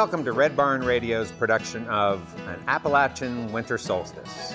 Welcome to Red Barn Radio's production of An Appalachian Winter Solstice.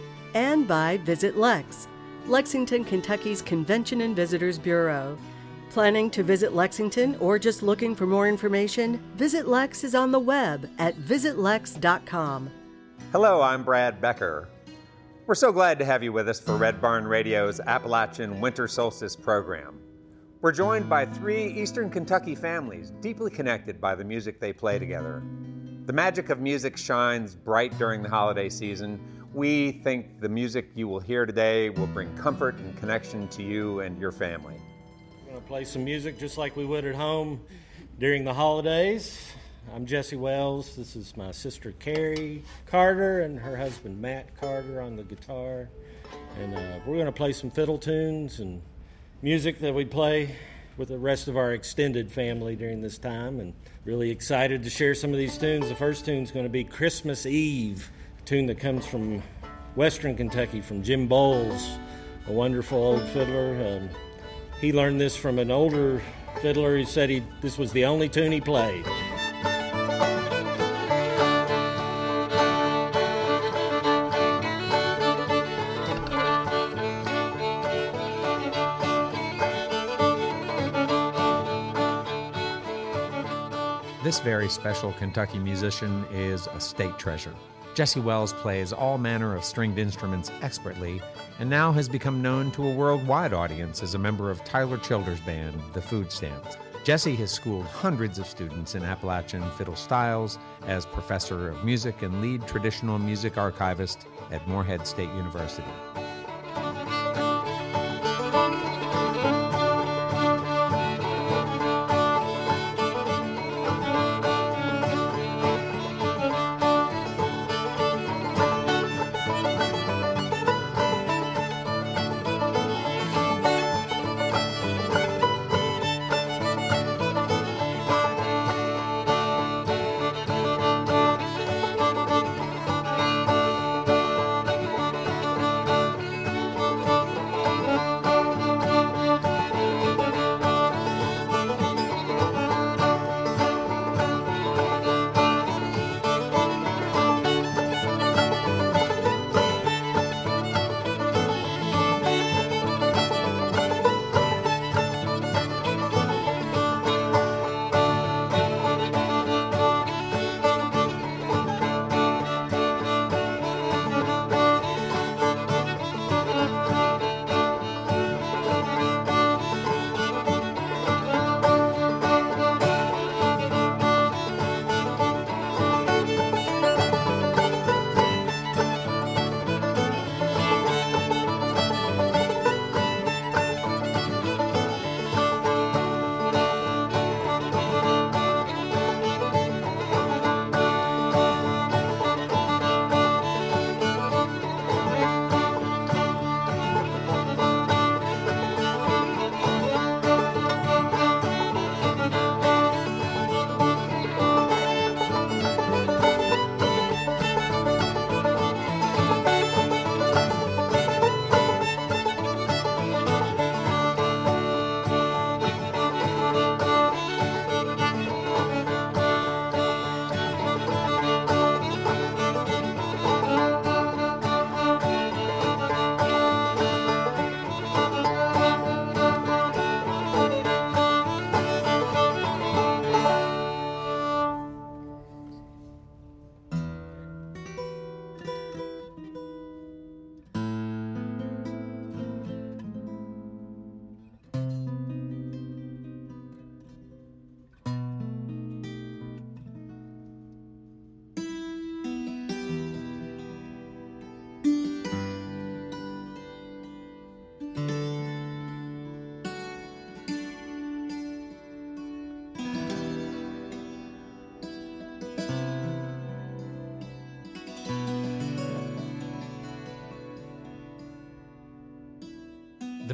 And by Visit Lex, Lexington, Kentucky's Convention and Visitors Bureau. Planning to visit Lexington or just looking for more information? Visit Lex is on the web at visitlex.com. Hello, I'm Brad Becker. We're so glad to have you with us for Red Barn Radio's Appalachian Winter Solstice program. We're joined by three Eastern Kentucky families deeply connected by the music they play together. The magic of music shines bright during the holiday season. We think the music you will hear today will bring comfort and connection to you and your family. We're going to play some music just like we would at home during the holidays. I'm Jesse Wells. This is my sister Carrie Carter and her husband Matt Carter on the guitar. And uh, we're going to play some fiddle tunes and music that we play with the rest of our extended family during this time. And really excited to share some of these tunes. The first tune is going to be Christmas Eve, tune that comes from Western Kentucky from Jim Bowles, a wonderful old fiddler. Um, he learned this from an older fiddler. He said he, this was the only tune he played. This very special Kentucky musician is a state treasure. Jesse Wells plays all manner of stringed instruments expertly and now has become known to a worldwide audience as a member of Tyler Childers' band, The Food Stamps. Jesse has schooled hundreds of students in Appalachian fiddle styles as professor of music and lead traditional music archivist at Morehead State University.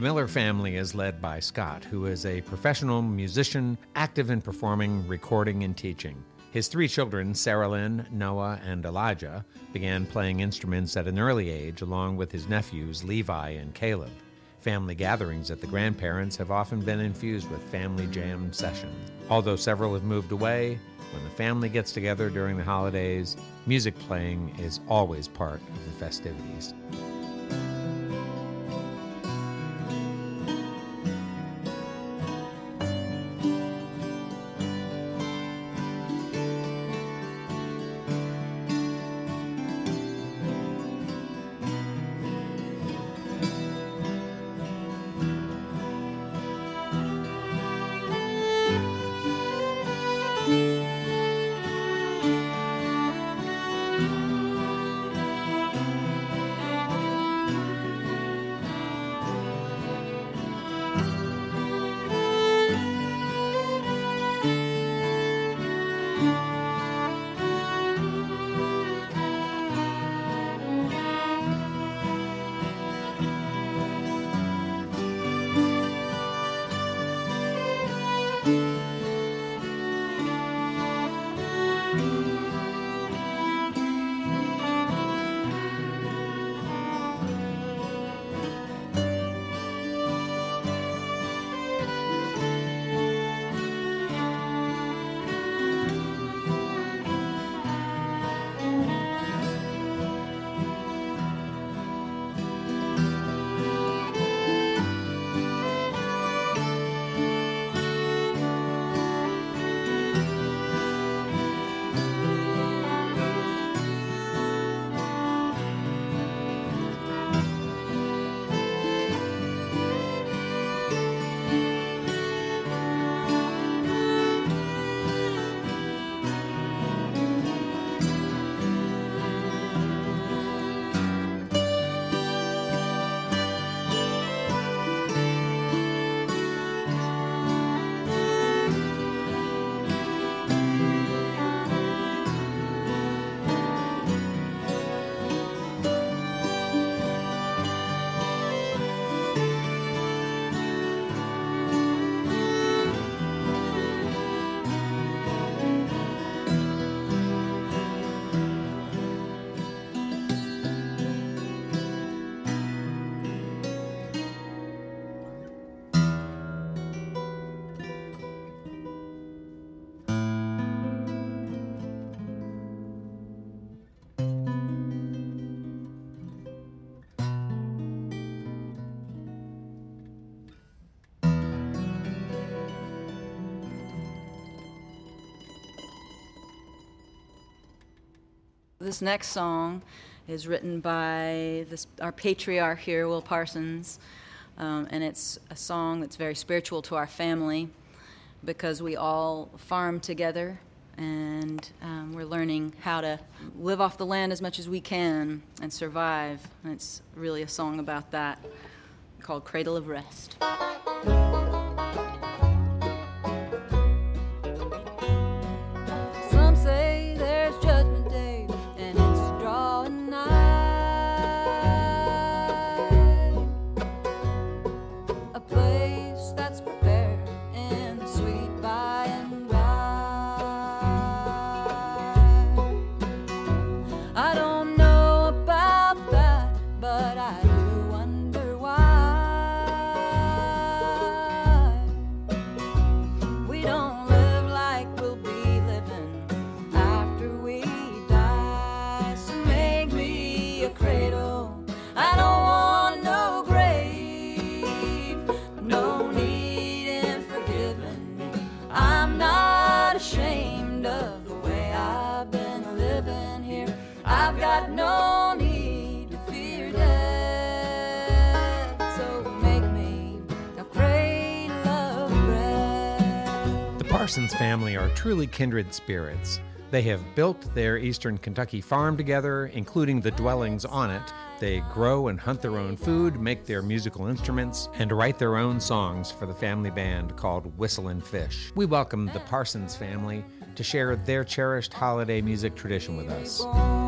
Miller family is led by Scott, who is a professional musician active in performing, recording, and teaching. His three children, Sarah Lynn, Noah, and Elijah, began playing instruments at an early age along with his nephews, Levi and Caleb. Family gatherings at the grandparents' have often been infused with family jam sessions. Although several have moved away, when the family gets together during the holidays, music playing is always part of the festivities. This next song is written by this, our patriarch here, Will Parsons, um, and it's a song that's very spiritual to our family because we all farm together and um, we're learning how to live off the land as much as we can and survive. And it's really a song about that called Cradle of Rest. Truly kindred spirits. They have built their eastern Kentucky farm together, including the dwellings on it. They grow and hunt their own food, make their musical instruments, and write their own songs for the family band called Whistlin' Fish. We welcome the Parsons family to share their cherished holiday music tradition with us.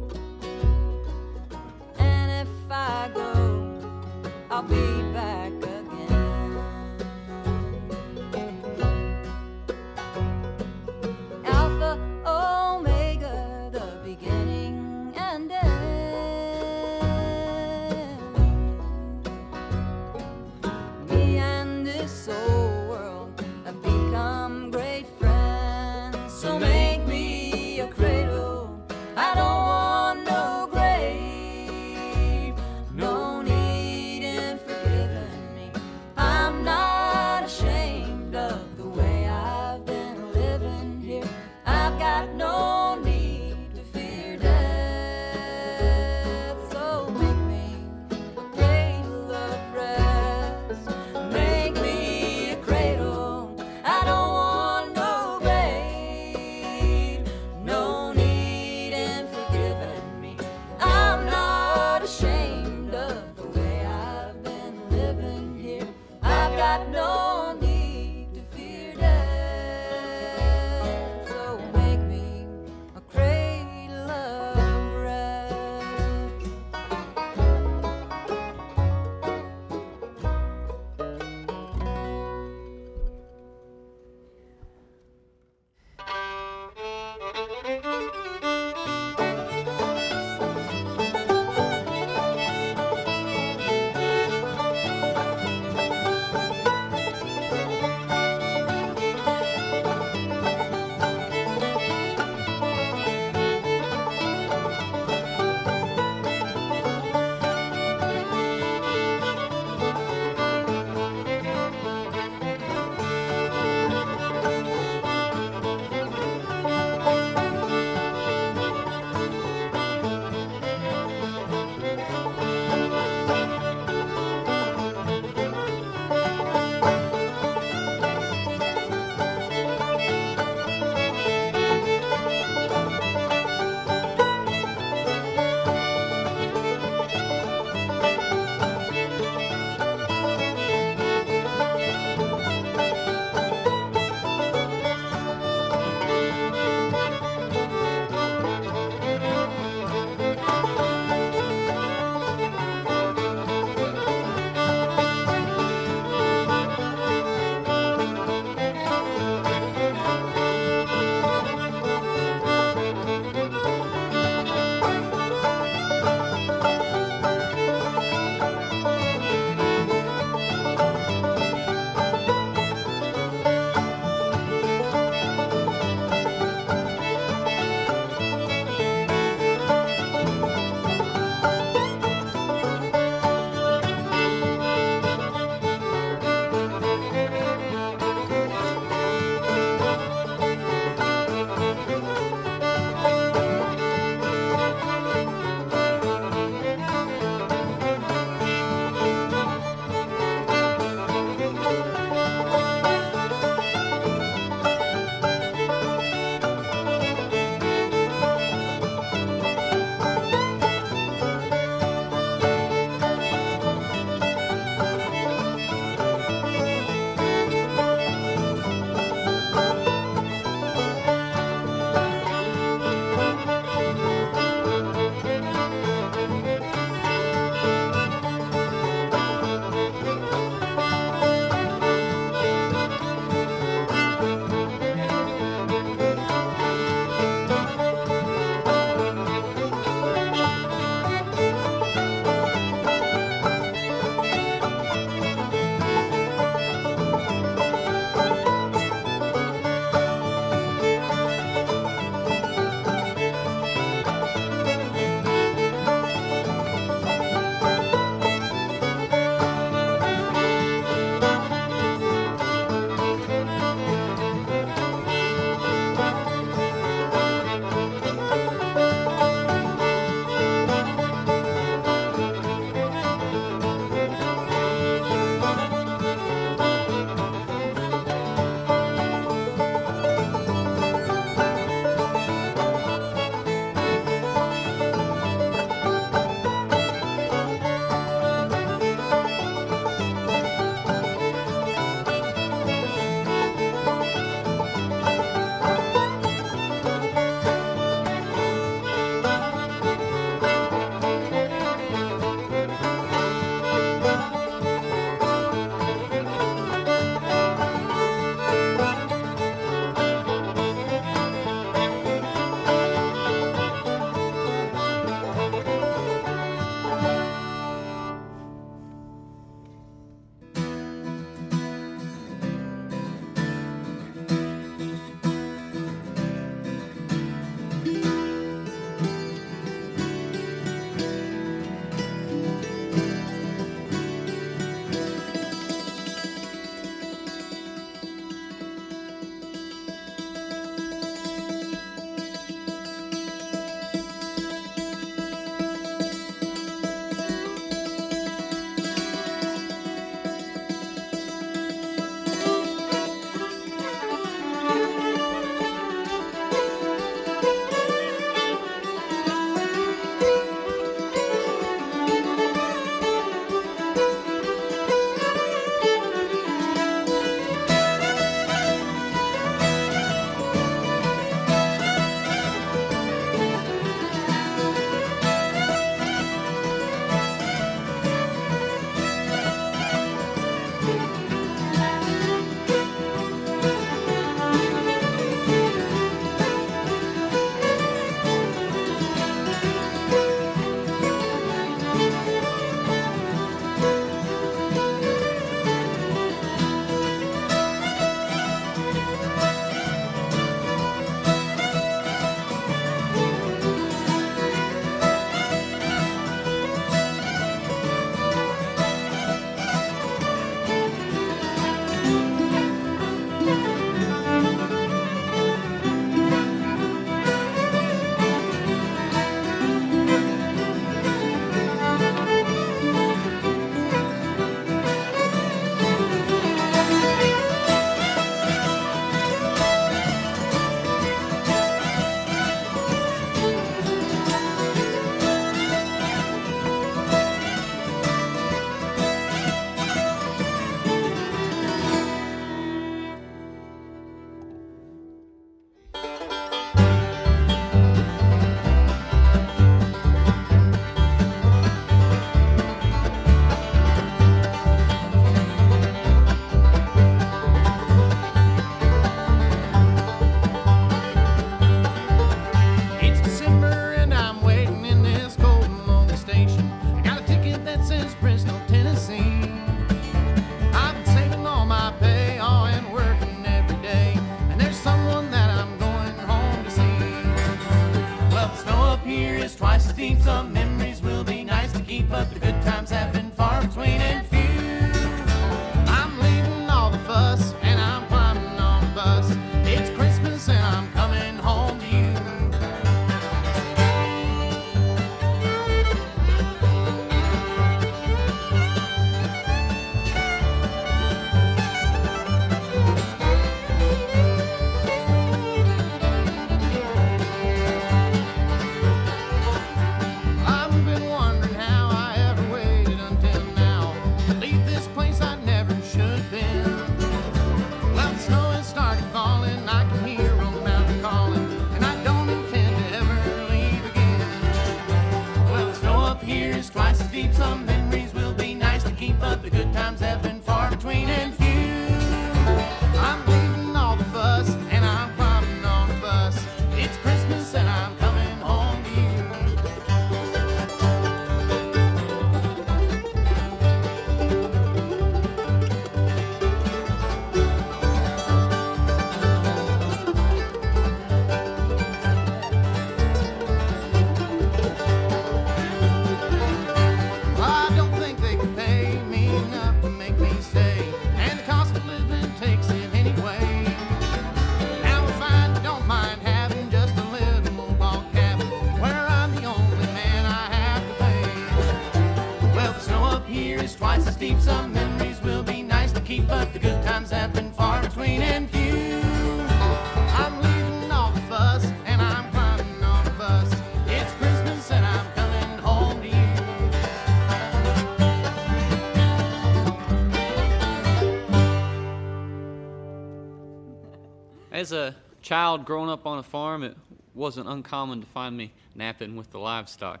as a child growing up on a farm, it wasn't uncommon to find me napping with the livestock.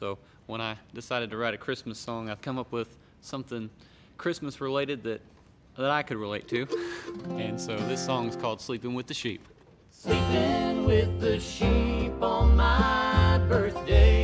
So when I decided to write a Christmas song, I've come up with something Christmas related that that I could relate to. And so this song is called Sleeping with the Sheep. Sleeping with the sheep on my birthday.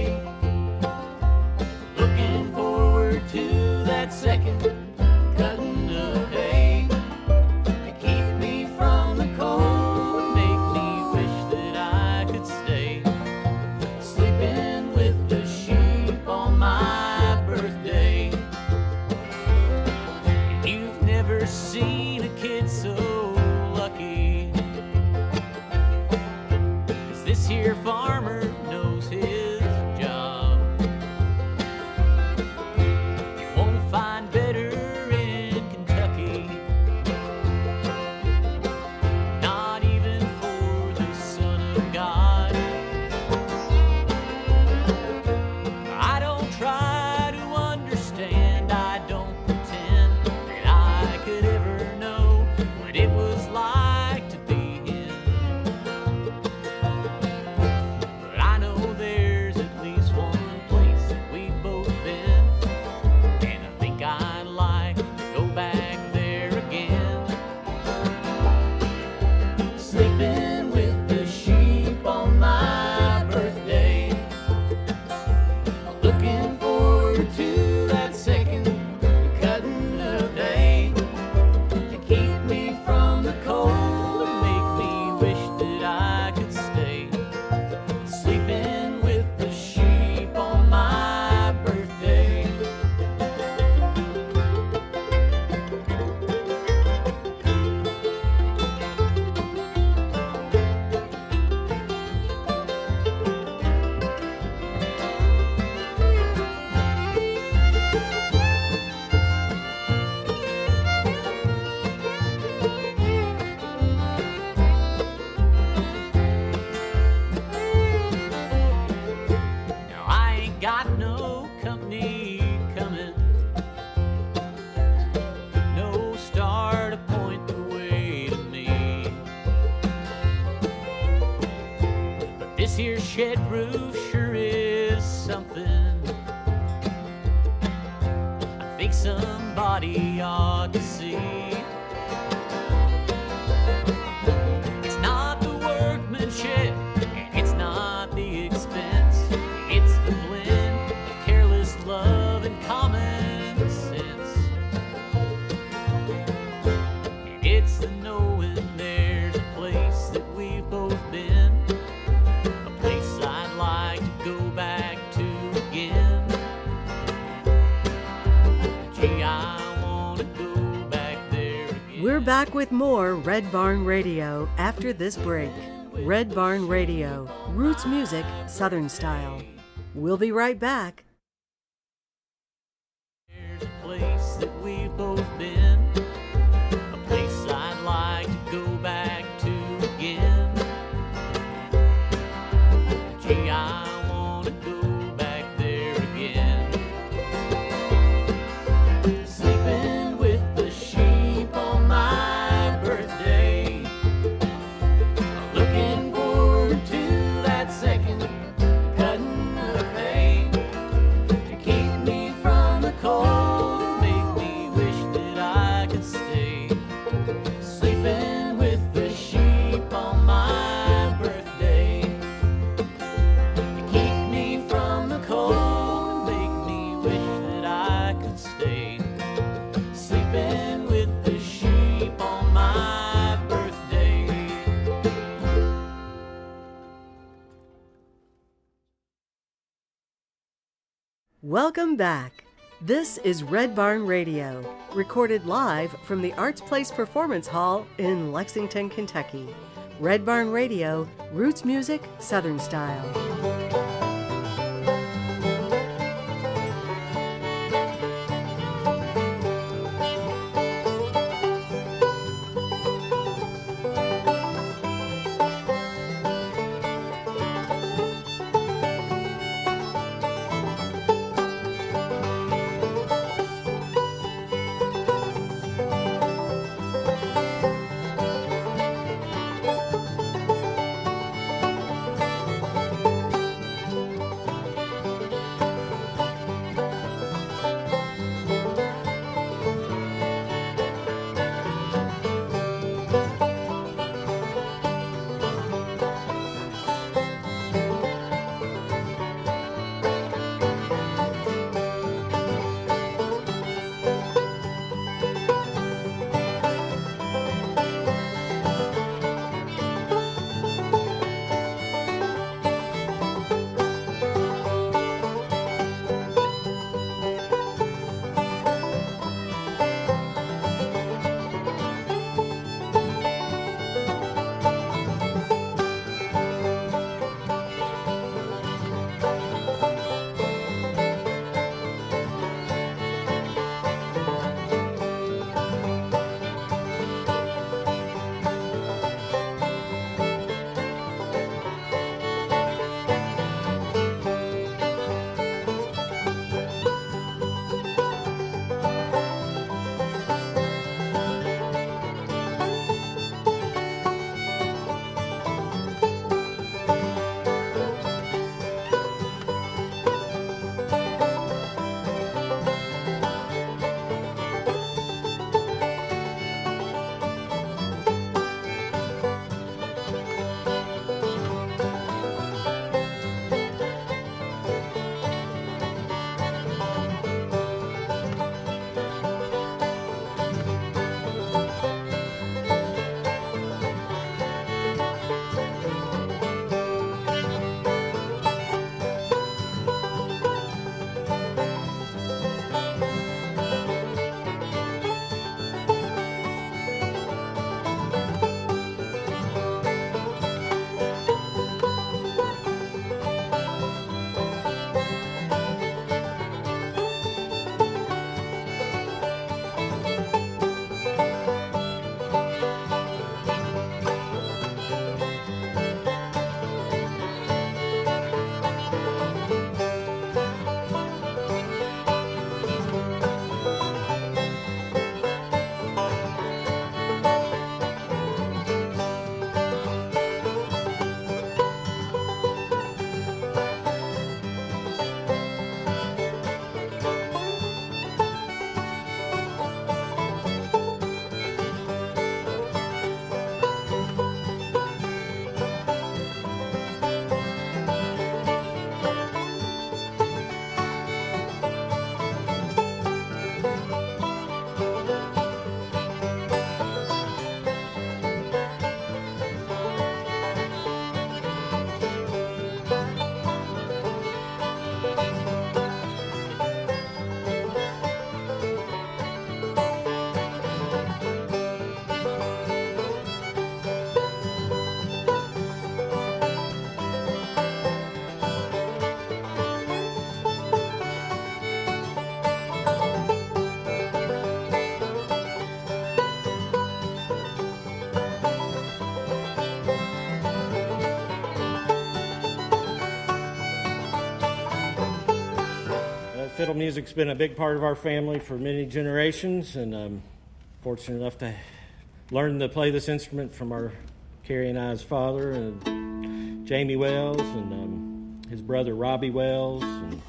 Red Barn Radio after this break. Red Barn Radio, roots music, southern style. We'll be right back. Welcome back. This is Red Barn Radio, recorded live from the Arts Place Performance Hall in Lexington, Kentucky. Red Barn Radio, roots music, Southern style. Music's been a big part of our family for many generations, and I'm fortunate enough to learn to play this instrument from our Carrie and I's father, and Jamie Wells, and um, his brother Robbie Wells, and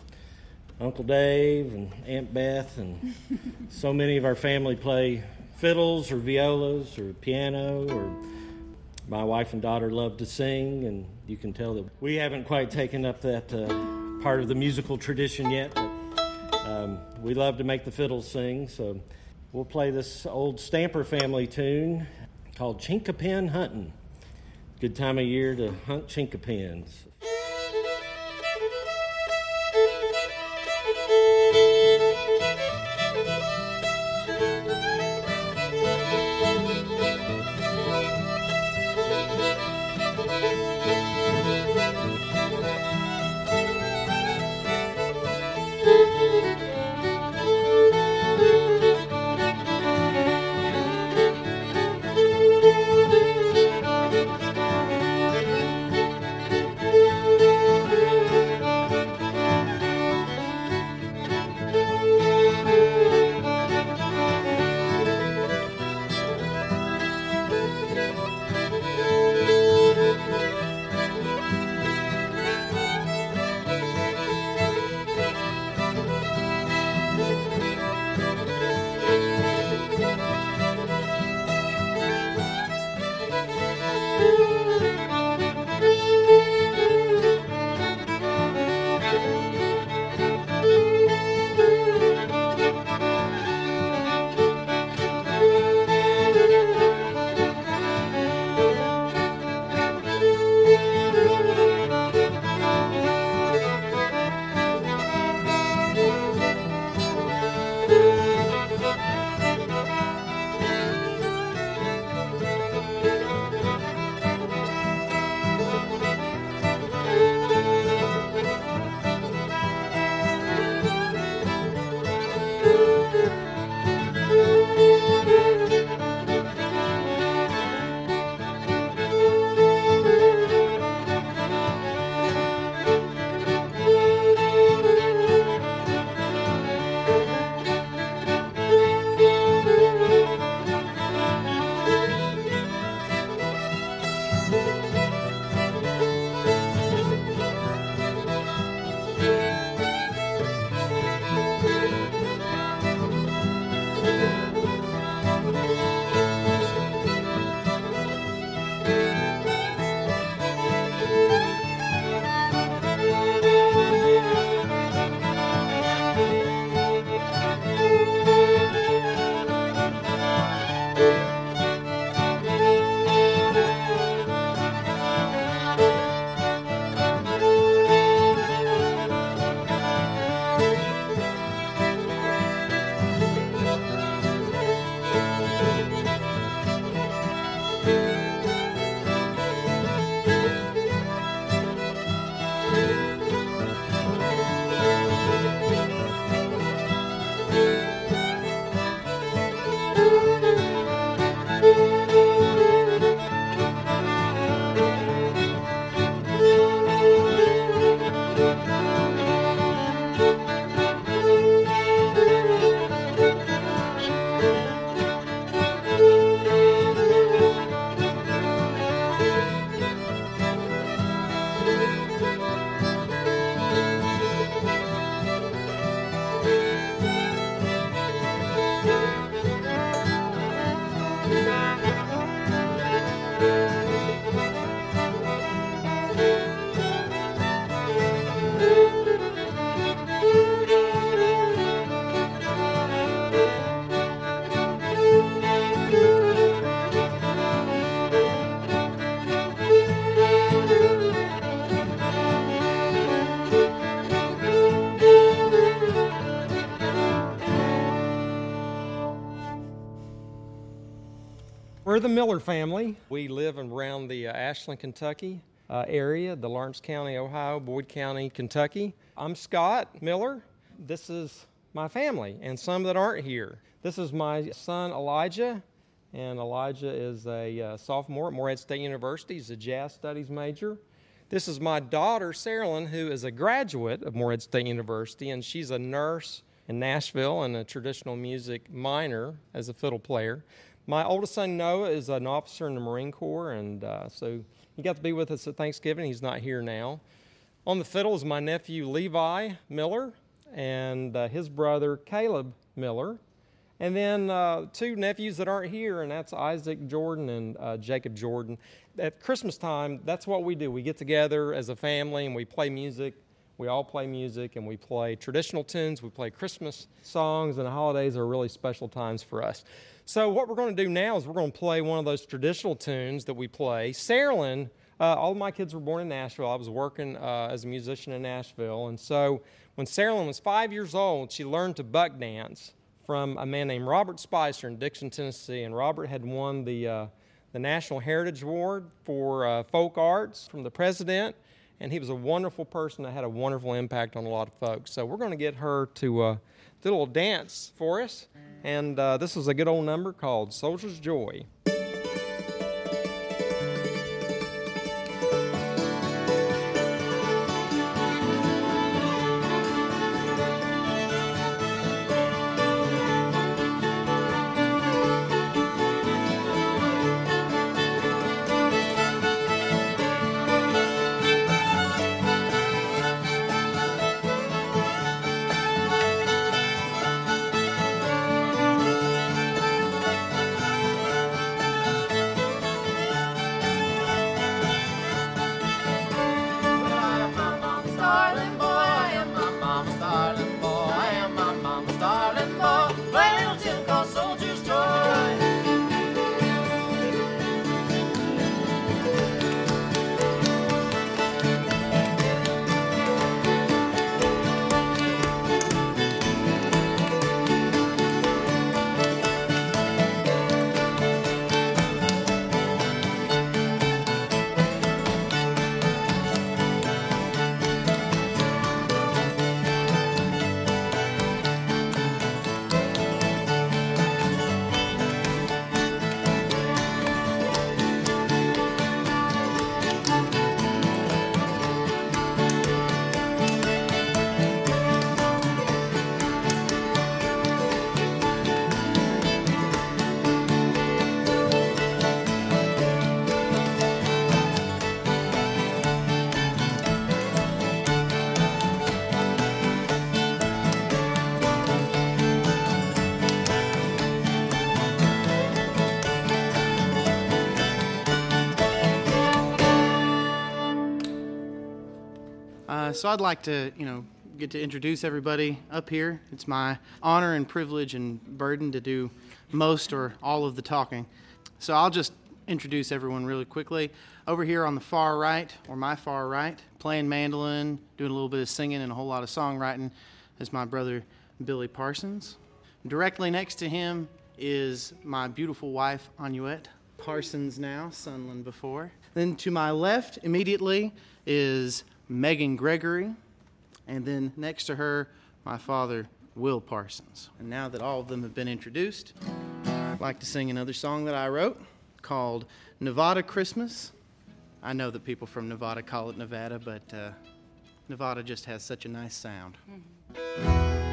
Uncle Dave, and Aunt Beth, and so many of our family play fiddles or violas or piano or my wife and daughter love to sing, and you can tell that we haven't quite taken up that uh, part of the musical tradition yet. But um, we love to make the fiddles sing, so we'll play this old Stamper family tune called Chinkapin Hunting. Good time of year to hunt chinkapins. We're the Miller family. We live around the uh, Ashland, Kentucky uh, area, the Lawrence County, Ohio, Boyd County, Kentucky. I'm Scott Miller. This is my family and some that aren't here. This is my son Elijah, and Elijah is a uh, sophomore at Morehead State University. He's a jazz studies major. This is my daughter, Saralyn, who is a graduate of Morehead State University, and she's a nurse in Nashville and a traditional music minor as a fiddle player. My oldest son, Noah, is an officer in the Marine Corps, and uh, so he got to be with us at Thanksgiving. He's not here now. On the fiddle is my nephew, Levi Miller, and uh, his brother, Caleb Miller. And then uh, two nephews that aren't here, and that's Isaac Jordan and uh, Jacob Jordan. At Christmas time, that's what we do. We get together as a family and we play music. We all play music and we play traditional tunes. We play Christmas songs, and the holidays are really special times for us. So, what we're going to do now is we're going to play one of those traditional tunes that we play. Saralyn, uh, all of my kids were born in Nashville. I was working uh, as a musician in Nashville. And so, when Saralyn was five years old, she learned to buck dance from a man named Robert Spicer in Dickson, Tennessee. And Robert had won the, uh, the National Heritage Award for uh, folk arts from the president. And he was a wonderful person that had a wonderful impact on a lot of folks. So we're going to get her to uh, do a little dance for us. And uh, this is a good old number called Soldier's Joy. Uh, so I'd like to, you know, get to introduce everybody up here. It's my honor and privilege and burden to do most or all of the talking. So I'll just introduce everyone really quickly. Over here on the far right, or my far right, playing mandolin, doing a little bit of singing and a whole lot of songwriting, is my brother Billy Parsons. Directly next to him is my beautiful wife, Anuette Parsons now, Sunland before. Then to my left, immediately, is Megan Gregory. And then next to her, my father, Will Parsons. And now that all of them have been introduced, I'd like to sing another song that I wrote called Nevada Christmas. I know that people from Nevada call it Nevada, but uh, Nevada just has such a nice sound. As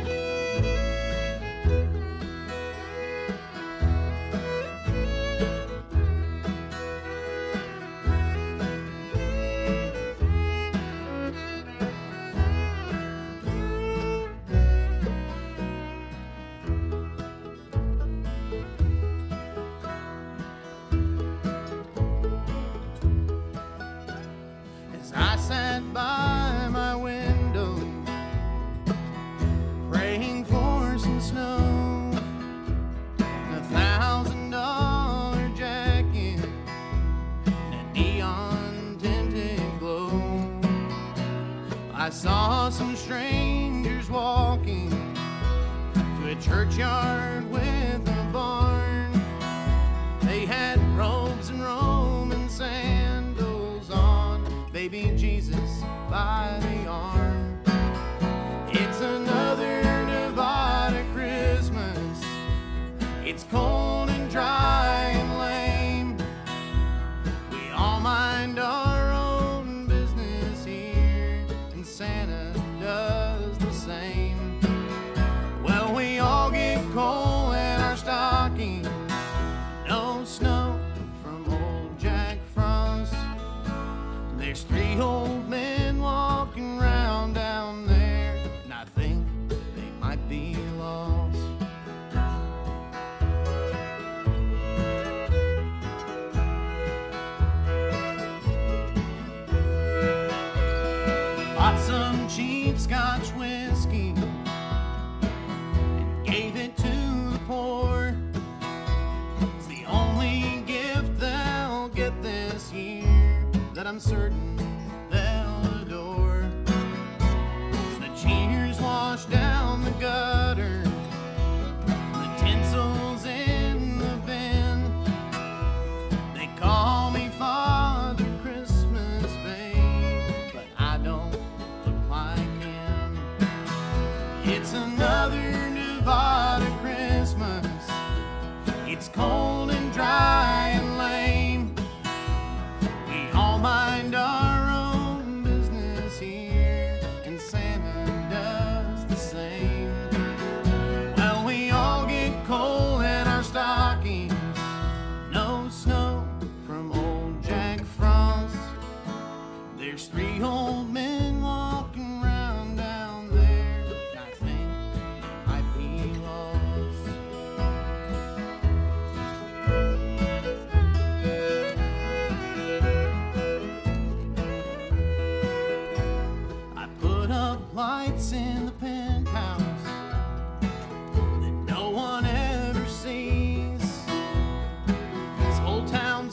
uncertain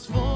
whole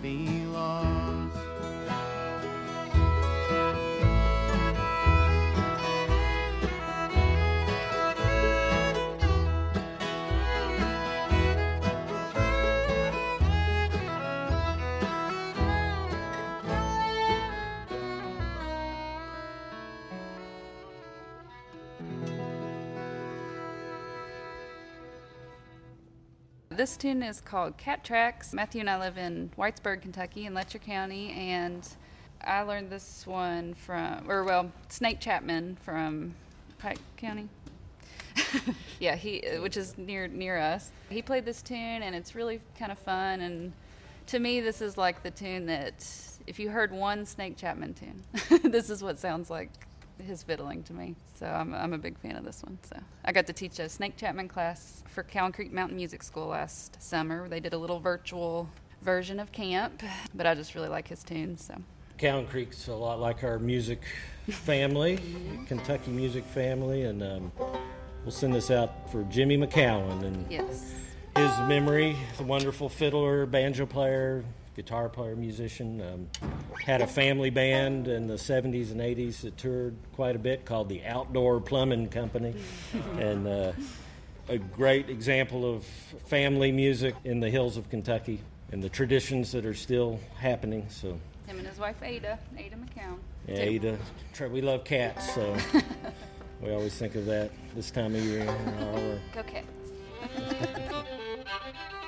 be This tune is called Cat Tracks. Matthew and I live in Whitesburg, Kentucky, in Letcher County, and I learned this one from, or well, Snake Chapman from Pike County. yeah, he, which is near near us. He played this tune, and it's really kind of fun. And to me, this is like the tune that, if you heard one Snake Chapman tune, this is what sounds like his fiddling to me. So I'm, I'm a big fan of this one. So I got to teach a Snake Chapman class for Cowan Creek Mountain Music School last summer. They did a little virtual version of camp, but I just really like his tunes. So Cowan Creek's a lot like our music family, Kentucky music family, and um, we'll send this out for Jimmy McCown and yes, his memory. The wonderful fiddler, banjo player, guitar player, musician. Um, had a family band in the 70s and 80s that toured quite a bit called the Outdoor Plumbing Company, and uh, a great example of family music in the hills of Kentucky and the traditions that are still happening. So. him and his wife Ada, Ada McCown. Yeah. Ada. We love cats, so we always think of that this time of year. Go Cats.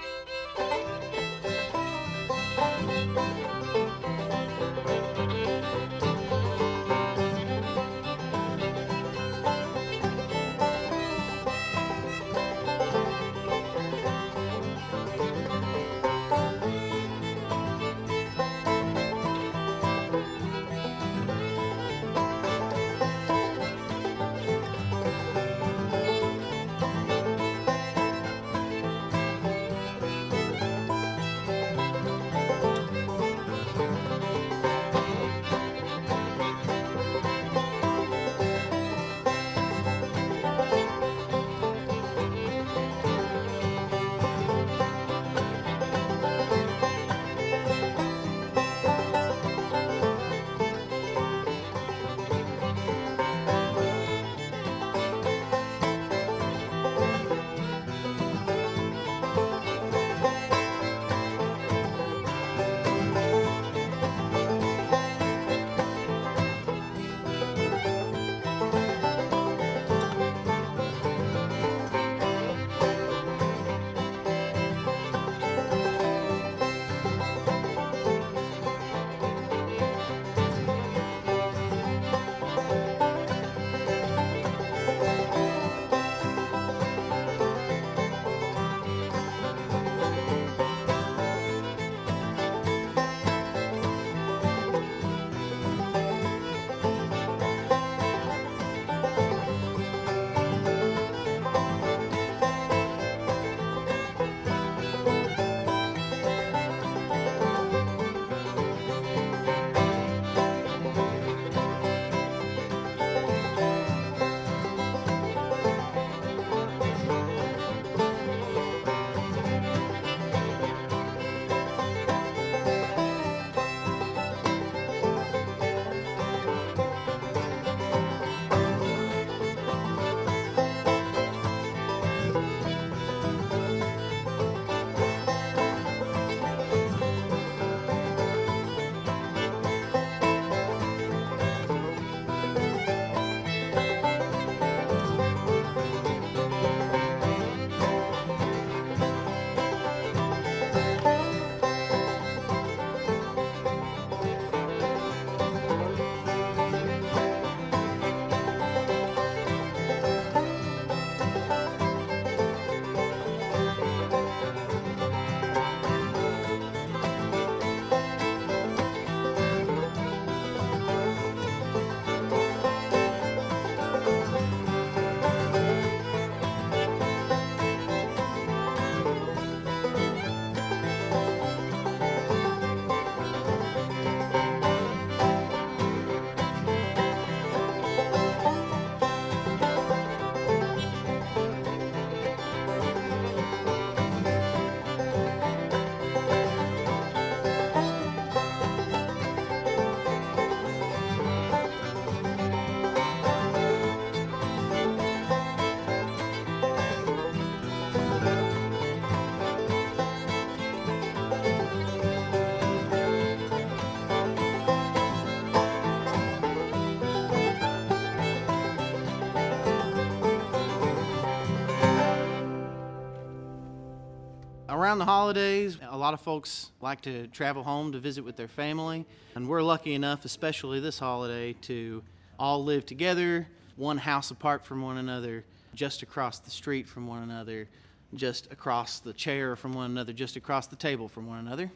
around the holidays, a lot of folks like to travel home to visit with their family, and we're lucky enough, especially this holiday, to all live together, one house apart from one another, just across the street from one another, just across the chair from one another, just across the table from one another.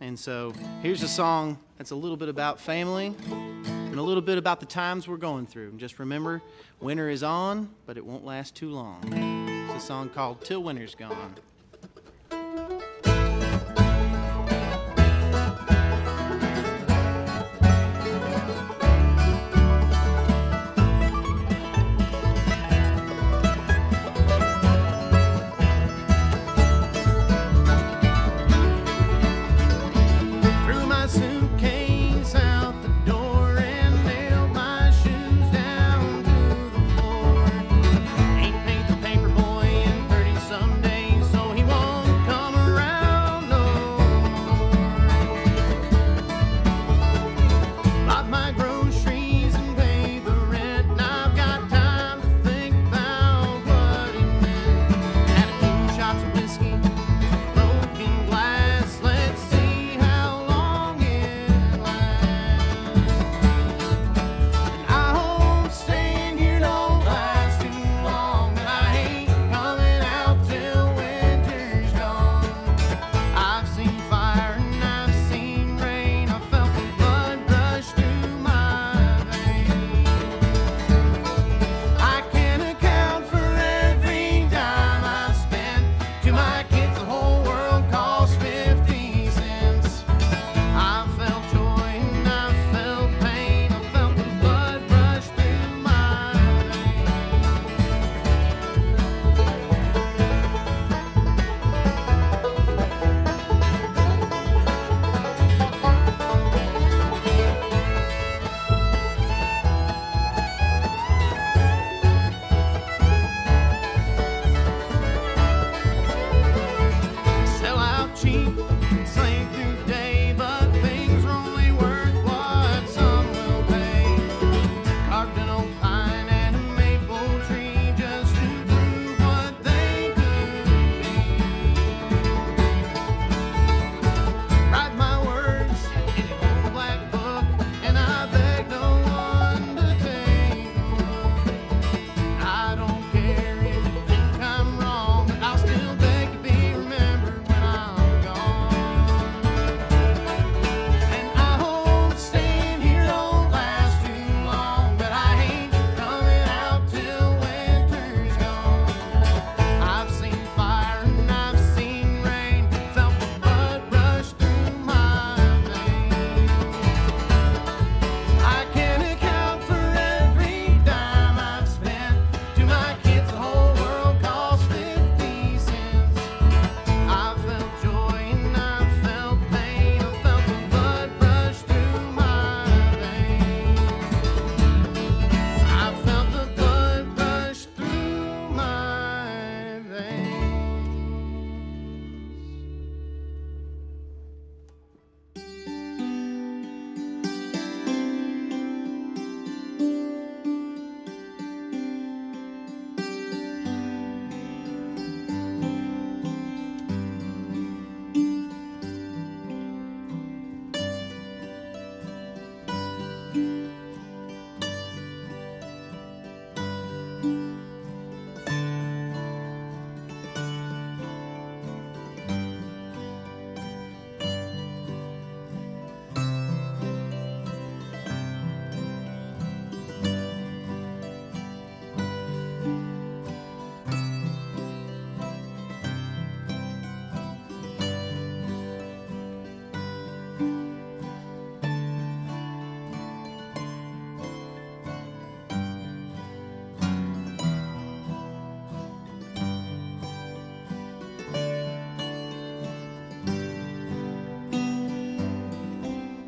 And so here's a song that's a little bit about family and a little bit about the times we're going through. And just remember, winter is on, but it won't last too long. It's a song called Till Winter's Gone.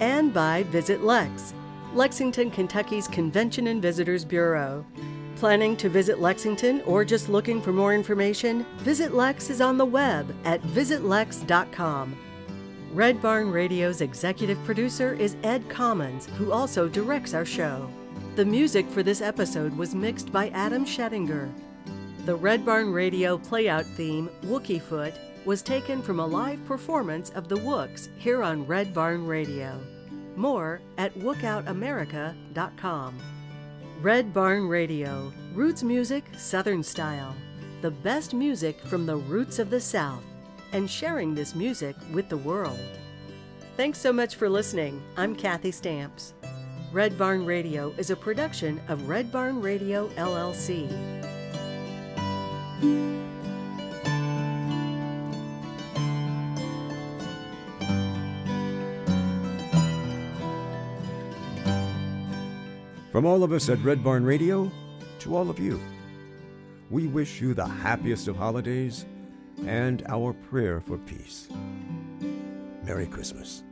And by Visit Lex, Lexington, Kentucky's Convention and Visitors Bureau. Planning to visit Lexington or just looking for more information? Visit Lex is on the web at visitlex.com. Red Barn Radio's executive producer is Ed Commons, who also directs our show. The music for this episode was mixed by Adam Schettinger. The Red Barn Radio playout theme, Wookie Foot, was taken from a live performance of the Wooks here on Red Barn Radio. More at wookoutamerica.com. Red Barn Radio, roots music, Southern style. The best music from the roots of the South, and sharing this music with the world. Thanks so much for listening. I'm Kathy Stamps. Red Barn Radio is a production of Red Barn Radio LLC. From all of us at Red Barn Radio to all of you, we wish you the happiest of holidays and our prayer for peace. Merry Christmas.